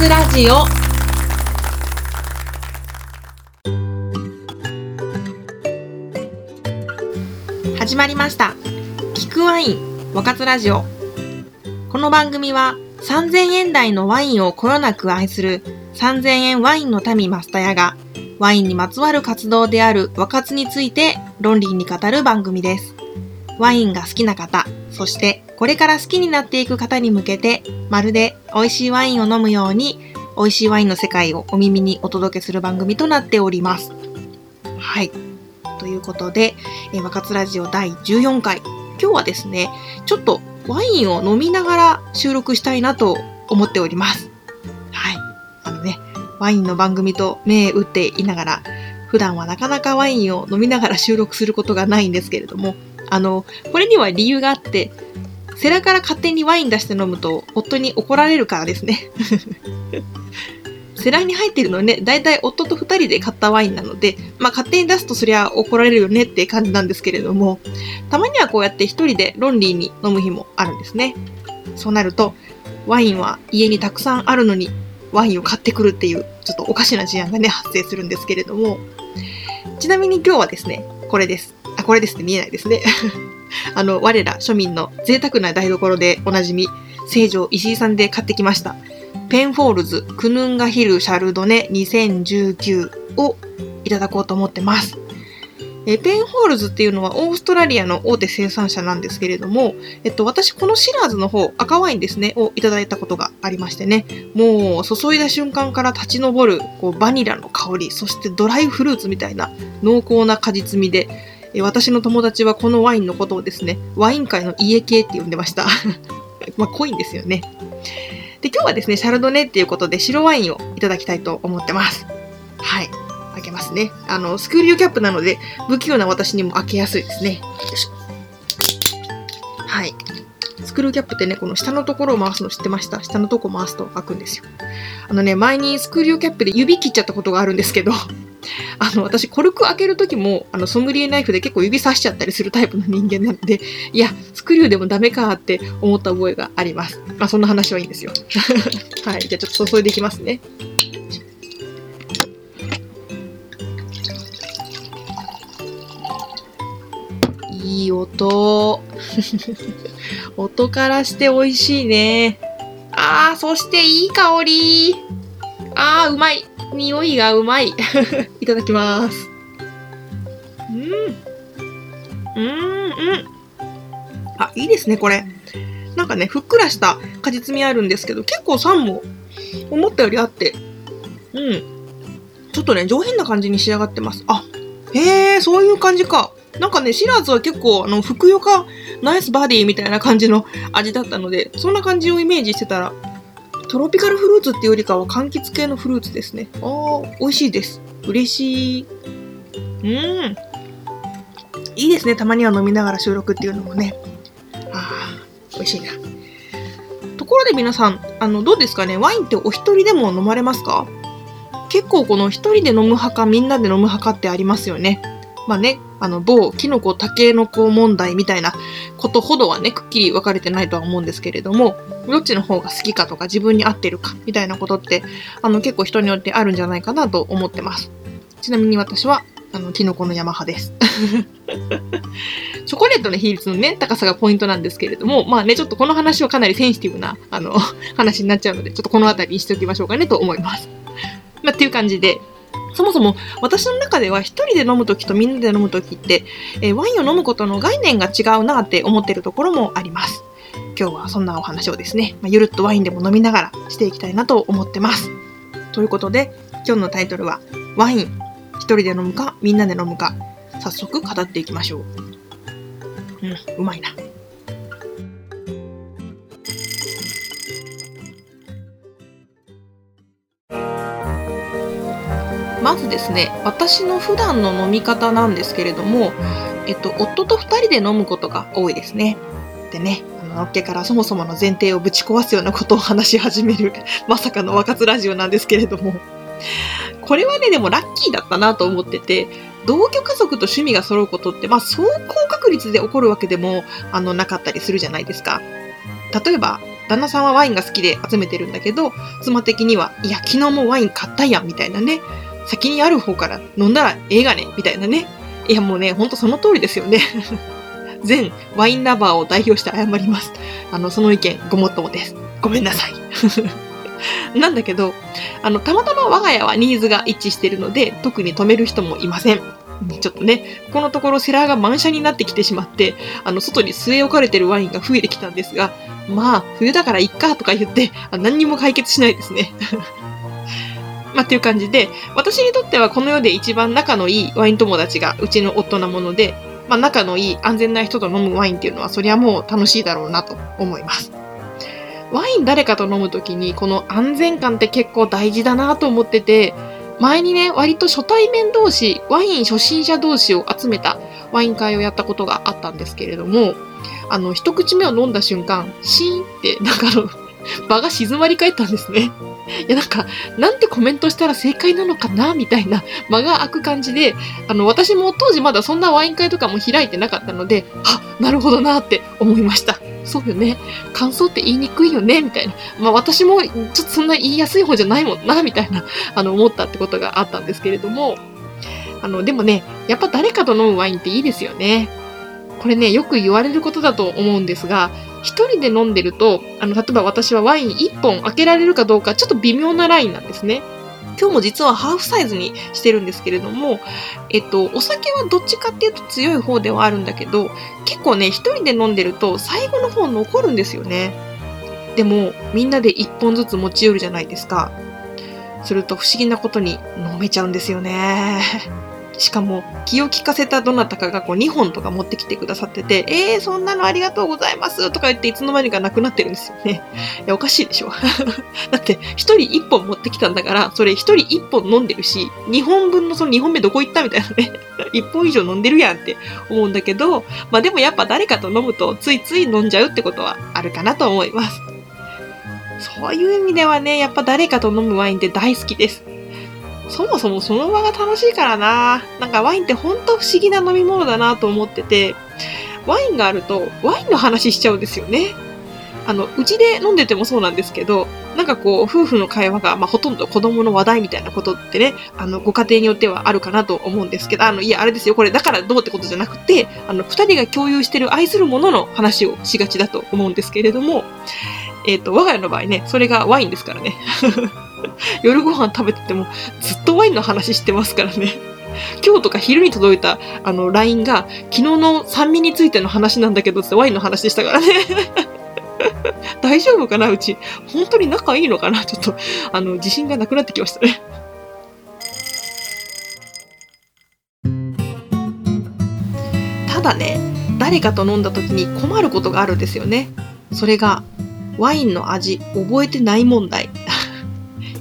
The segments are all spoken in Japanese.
活ラジオ。始まりました。聞くワイン和活ラジオ。この番組は3000円台のワインをこよなく愛する3000円ワインの民マスタヤがワインにまつわる活動である和活について論理に語る番組です。ワインが好きな方そしてこれから好きになっていく方に向けて、まるで美味しいワインを飲むように、美味しいワインの世界をお耳にお届けする番組となっております。はい。ということで、えー、若津ラジオ第14回。今日はですね、ちょっとワインを飲みながら収録したいなと思っております。はい。あのね、ワインの番組と目打っていながら、普段はなかなかワインを飲みながら収録することがないんですけれども、あの、これには理由があって、セラから勝手にワイン出して飲むと夫に怒られるからですね。セラに入ってるのはね、だいたい夫と二人で買ったワインなので、まあ勝手に出すとそりゃ怒られるよねって感じなんですけれども、たまにはこうやって一人でロンリーに飲む日もあるんですね。そうなると、ワインは家にたくさんあるのに、ワインを買ってくるっていう、ちょっとおかしな事案がね、発生するんですけれども、ちなみに今日はですね、これです。これですって見えないですね。あの、我ら庶民の贅沢な台所でおなじみ、成城石井さんで買ってきました。ペンフォールズクヌンガヒルシャルドネ2019をいただこうと思ってます。えペンフォールズっていうのはオーストラリアの大手生産者なんですけれども、えっと、私このシラーズの方、赤ワインですね、をいただいたことがありましてね、もう注いだ瞬間から立ち上るこうバニラの香り、そしてドライフルーツみたいな濃厚な果実味で、私の友達はこのワインのことをですね、ワイン界の家系って呼んでました。まあ、濃いんですよね。で、今日はですね、シャルドネっていうことで白ワインをいただきたいと思ってます。はい。開けますね。あの、スクリューキャップなので、不器用な私にも開けやすいですね。はい。スクリューキャップってね、この下のところを回すの知ってました？下のとこ回すと開くんですよ。あのね、前にスクリューキャップで指切っちゃったことがあるんですけど、あの、私、コルク開けるときも、あの、ソムリエナイフで結構指刺しちゃったりするタイプの人間なので、いや、スクリューでもダメかって思った覚えがあります。まあ、そんな話はいいんですよ。はい。じゃあ、ちょっと注いでいきますね。いい音。音からして美味しいね。あー、そしていい香り。あー、うまい。匂いがうまい。いただきます。うん。うん、うん。あ、いいですね、これ。なんかね、ふっくらした果実味あるんですけど、結構酸も思ったよりあって、うん。ちょっとね、上品な感じに仕上がってます。あ、へえ、そういう感じか。なんかね、シラーズは結構、あの、ふくよか、ナイスバディみたいな感じの味だったので、そんな感じをイメージしてたら、トロピカルフルーツっていうよりかは柑橘系のフルーツですね。ああ、美味しいです。嬉しい。うん。いいですね。たまには飲みながら収録っていうのもね。ああ、美味しいな。ところで皆さん、あの、どうですかね？ワインってお一人でも飲まれますか？結構この一人で飲む派かみんなで飲む派かってありますよね。まあね、あの、某キノコ、タケノコ問題みたいなことほどはね、くっきり分かれてないとは思うんですけれども、どっちの方が好きかとか自分に合ってるかみたいなことって、あの、結構人によってあるんじゃないかなと思ってます。ちなみに私は、あの、キノコの山派です。チョコレートの比率のね、高さがポイントなんですけれども、まあね、ちょっとこの話はかなりセンシティブな、あの、話になっちゃうので、ちょっとこの辺りにしておきましょうかねと思います。まあ、っていう感じで、そもそも私の中では一人で飲む時とみんなで飲む時って、えー、ワインを飲むことの概念が違うなって思ってるところもあります。今日はそんなお話をですね、まあ、ゆるっとワインでも飲みながらしていきたいなと思ってます。ということで、今日のタイトルは、ワイン、一人で飲むか、みんなで飲むか、早速語っていきましょう。うん、うまいな。まずですね、私の普段の飲み方なんですけれども、えっと、夫と2人で飲むことが多いですね。でね、のっけからそもそもの前提をぶち壊すようなことを話し始める、まさかの若津ラジオなんですけれども、これはね、でもラッキーだったなと思ってて、同居家族と趣味が揃うことって、まあ、走行確率で起こるわけでも、あの、なかったりするじゃないですか。例えば、旦那さんはワインが好きで集めてるんだけど、妻的には、いや、昨日もワイン買ったやん、みたいなね。先にある方から飲んだらええがね、みたいなね。いや、もうね、ほんとその通りですよね。全ワインラバーを代表して謝ります。あの、その意見ごもっともです。ごめんなさい。なんだけど、あの、たまたま我が家はニーズが一致しているので、特に止める人もいません。ちょっとね、このところセラーが満車になってきてしまって、あの、外に据え置かれてるワインが増えてきたんですが、まあ、冬だからいっかとか言って、何にも解決しないですね。まあ、っていう感じで、私にとってはこの世で一番仲のいいワイン友達がうちの夫なもので、まあ、仲のいい安全な人と飲むワインっていうのは、そりゃもう楽しいだろうなと思います。ワイン誰かと飲むときに、この安全感って結構大事だなと思ってて、前にね、割と初対面同士、ワイン初心者同士を集めたワイン会をやったことがあったんですけれども、あの、一口目を飲んだ瞬間、シーンって、なんかの、場が静まり返ったんですね。いや、なんか、なんてコメントしたら正解なのかなみたいな間が空く感じで、あの、私も当時まだそんなワイン会とかも開いてなかったので、あ、なるほどなって思いました。そうよね。感想って言いにくいよねみたいな。まあ私もちょっとそんな言いやすい方じゃないもんな、みたいな、あの、思ったってことがあったんですけれども、あの、でもね、やっぱ誰かと飲むワインっていいですよね。これね、よく言われることだと思うんですが、一人で飲んでると、あの、例えば私はワイン一本開けられるかどうか、ちょっと微妙なラインなんですね。今日も実はハーフサイズにしてるんですけれども、えっと、お酒はどっちかっていうと強い方ではあるんだけど、結構ね、一人で飲んでると最後の方残るんですよね。でも、みんなで一本ずつ持ち寄るじゃないですか。すると不思議なことに飲めちゃうんですよね。しかも気を利かせたどなたかがこう2本とか持ってきてくださってて、えー、そんなのありがとうございますとか言っていつの間にかなくなってるんですよね。いや、おかしいでしょ。だって、1人1本持ってきたんだから、それ1人1本飲んでるし、2本分のその2本目どこ行ったみたいなね。1本以上飲んでるやんって思うんだけど、まあでもやっぱ誰かと飲むとついつい飲んじゃうってことはあるかなと思います。そういう意味ではね、やっぱ誰かと飲むワインって大好きです。そもそもその場が楽しいからな。なんかワインってほんと不思議な飲み物だなと思ってて、ワインがあるとワインの話しちゃうんですよね。あの、うちで飲んでてもそうなんですけど、なんかこう、夫婦の会話が、まあ、ほとんど子供の話題みたいなことってね、あの、ご家庭によってはあるかなと思うんですけど、あの、いや、あれですよ、これだからどうってことじゃなくて、あの、二人が共有してる愛するものの話をしがちだと思うんですけれども、えっ、ー、と、我が家の場合ね、それがワインですからね。夜ご飯食べててもずっとワインの話してますからね。今日とか昼に届いたあの LINE が昨日の酸味についての話なんだけどってワインの話でしたからね。大丈夫かなうち。本当に仲いいのかな？ちょっと、あの、自信がなくなってきましたね。ただね、誰かと飲んだ時に困ることがあるんですよね。それが、ワインの味覚えてない問題。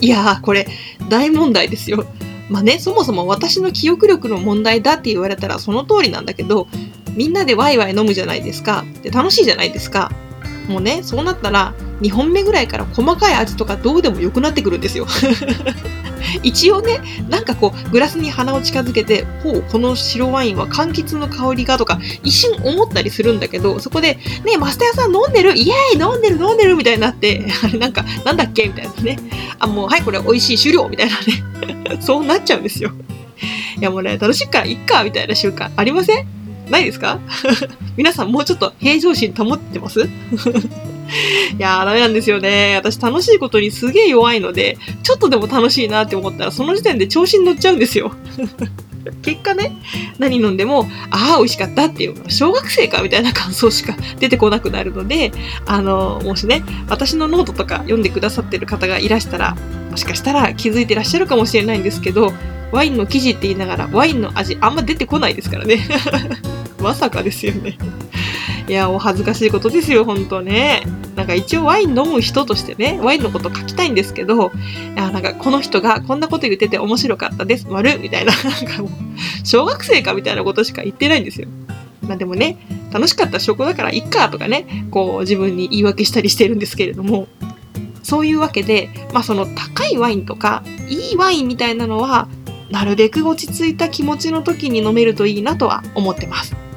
いやー、これ、大問題ですよ。まあね、そもそも私の記憶力の問題だって言われたらその通りなんだけど、みんなでワイワイ飲むじゃないですか。で、楽しいじゃないですか。もうね、そうなったら、2本目ぐらいから細かい味とかどうでもよくなってくるんですよ。一応ね、なんかこう、グラスに鼻を近づけて、ほう、この白ワインは柑橘の香りがとか、一瞬思ったりするんだけど、そこで、ねえマスターさん飲んでる？イエーイ飲んでる飲んでる！みたいになって、あれなんか、なんだっけ？みたいなね。あ、もう、はい、これ美味しい終了みたいなね。そうなっちゃうんですよ。いやもうね、楽しいからいっか！みたいな瞬間ありません？ないですか？皆さんもうちょっと平常心保ってます？いやー、ダメなんですよね。私楽しいことにすげえ弱いので、ちょっとでも楽しいなって思ったら、その時点で調子に乗っちゃうんですよ。結果ね、何飲んでも、ああ、美味しかったっていう、小学生かみたいな感想しか出てこなくなるので、あの、もしね、私のノートとか読んでくださってる方がいらしたら、もしかしたら気づいてらっしゃるかもしれないんですけど、ワインの記事って言いながら、ワインの味あんま出てこないですからね。まさかですよね。いや、お恥ずかしいことですよ、ほんとね。なんか一応ワイン飲む人としてね、ワインのこと書きたいんですけど、いや、なんかこの人がこんなこと言ってて面白かったです、丸みたいな、なんかもう、小学生かみたいなことしか言ってないんですよ。まあでもね、楽しかった証拠だからいっかとかね、こう自分に言い訳したりしてるんですけれども、そういうわけで、まあその高いワインとか、いいワインみたいなのは、なるべく落ち着いた気持ちの時に飲めるといいなとは思ってます。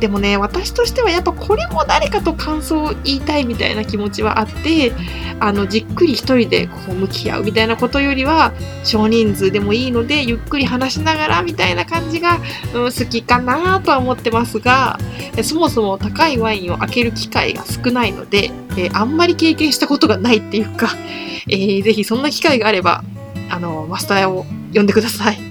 でもね、私としてはやっぱこれも誰かと感想を言いたいみたいな気持ちはあって、あの、じっくり一人でこう向き合うみたいなことよりは、少人数でもいいので、ゆっくり話しながらみたいな感じが、うん、好きかなとは思ってますが、そもそも高いワインを開ける機会が少ないので、えー、あんまり経験したことがないっていうか、えー、ぜひそんな機会があれば、あの、マスターを呼んでください。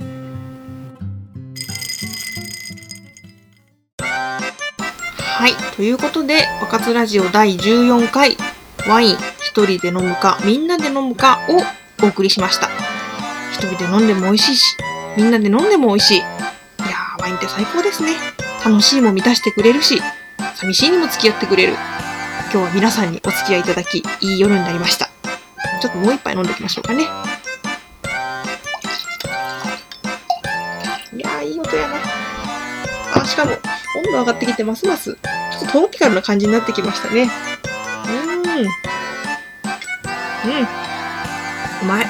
い。ということで、若津ラジオ第14回、ワイン一人で飲むか、みんなで飲むかをお送りしました。一人で飲んでも美味しいし、みんなで飲んでも美味しい。いやー、ワインって最高ですね。楽しいも満たしてくれるし、寂しいにも付き合ってくれる。今日は皆さんにお付き合いいただき、いい夜になりました。ちょっともう一杯飲んでおきましょうかね。いやー、いい音やな。しかも、温度上がってきてますますちょっとトロピカルな感じになってきましたね。うーん。うん。うまい。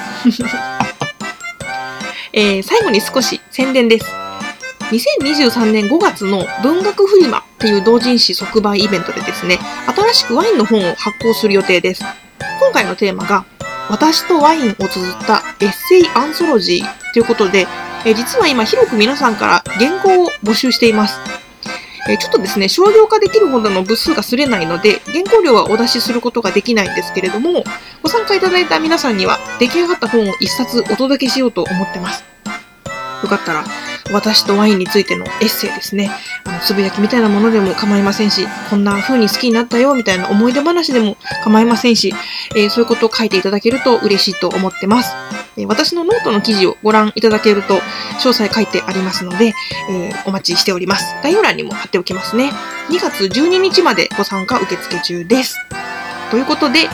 えー、最後に少し宣伝です。2023年5月の文学フリマっていう同人誌即売イベントでですね、新しくワインの本を発行する予定です。今回のテーマが、私とワインを綴ったエッセイアンソロジーということで、え実は今広く皆さんから原稿を募集しています。えちょっとですね、商業化できるほどの部数が刷れないので、原稿料はお出しすることができないんですけれども、ご参加いただいた皆さんには、出来上がった本を一冊お届けしようと思ってます。よかったら、私とワインについてのエッセイですね。あの、つぶやきみたいなものでも構いませんし、こんな風に好きになったよみたいな思い出話でも構いませんし、えー、そういうことを書いていただけると嬉しいと思ってます。私のノートの記事をご覧いただけると、詳細書いてありますので、えー、お待ちしております。概要欄にも貼っておきますね。2月12日までご参加受付中です。ということで、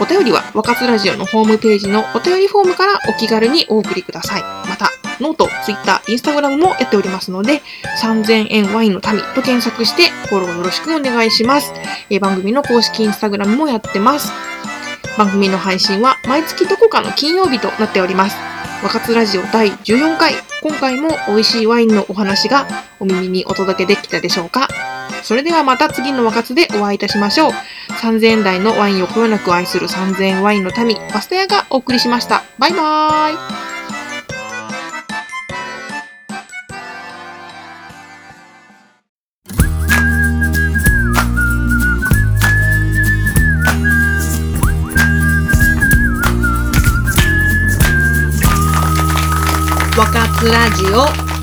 お便りは若津ラジオのホームページのお便りフォームからお気軽にお送りください。また、ノート、ツイッター、インスタグラムもやっておりますので、3000円ワインの民と検索してフォローよろしくお願いします。えー、番組の公式インスタグラムもやってます。番組の配信は毎月どこかの金曜日となっております。若津ラジオ第14回、今回も美味しいワインのお話がお耳にお届けできたでしょうかそれではまた次の若津でお会いいたしましょう。3000円台のワインをこよなく愛する3000円ワインの民、バスタヤがお送りしました。バイバーイラジオ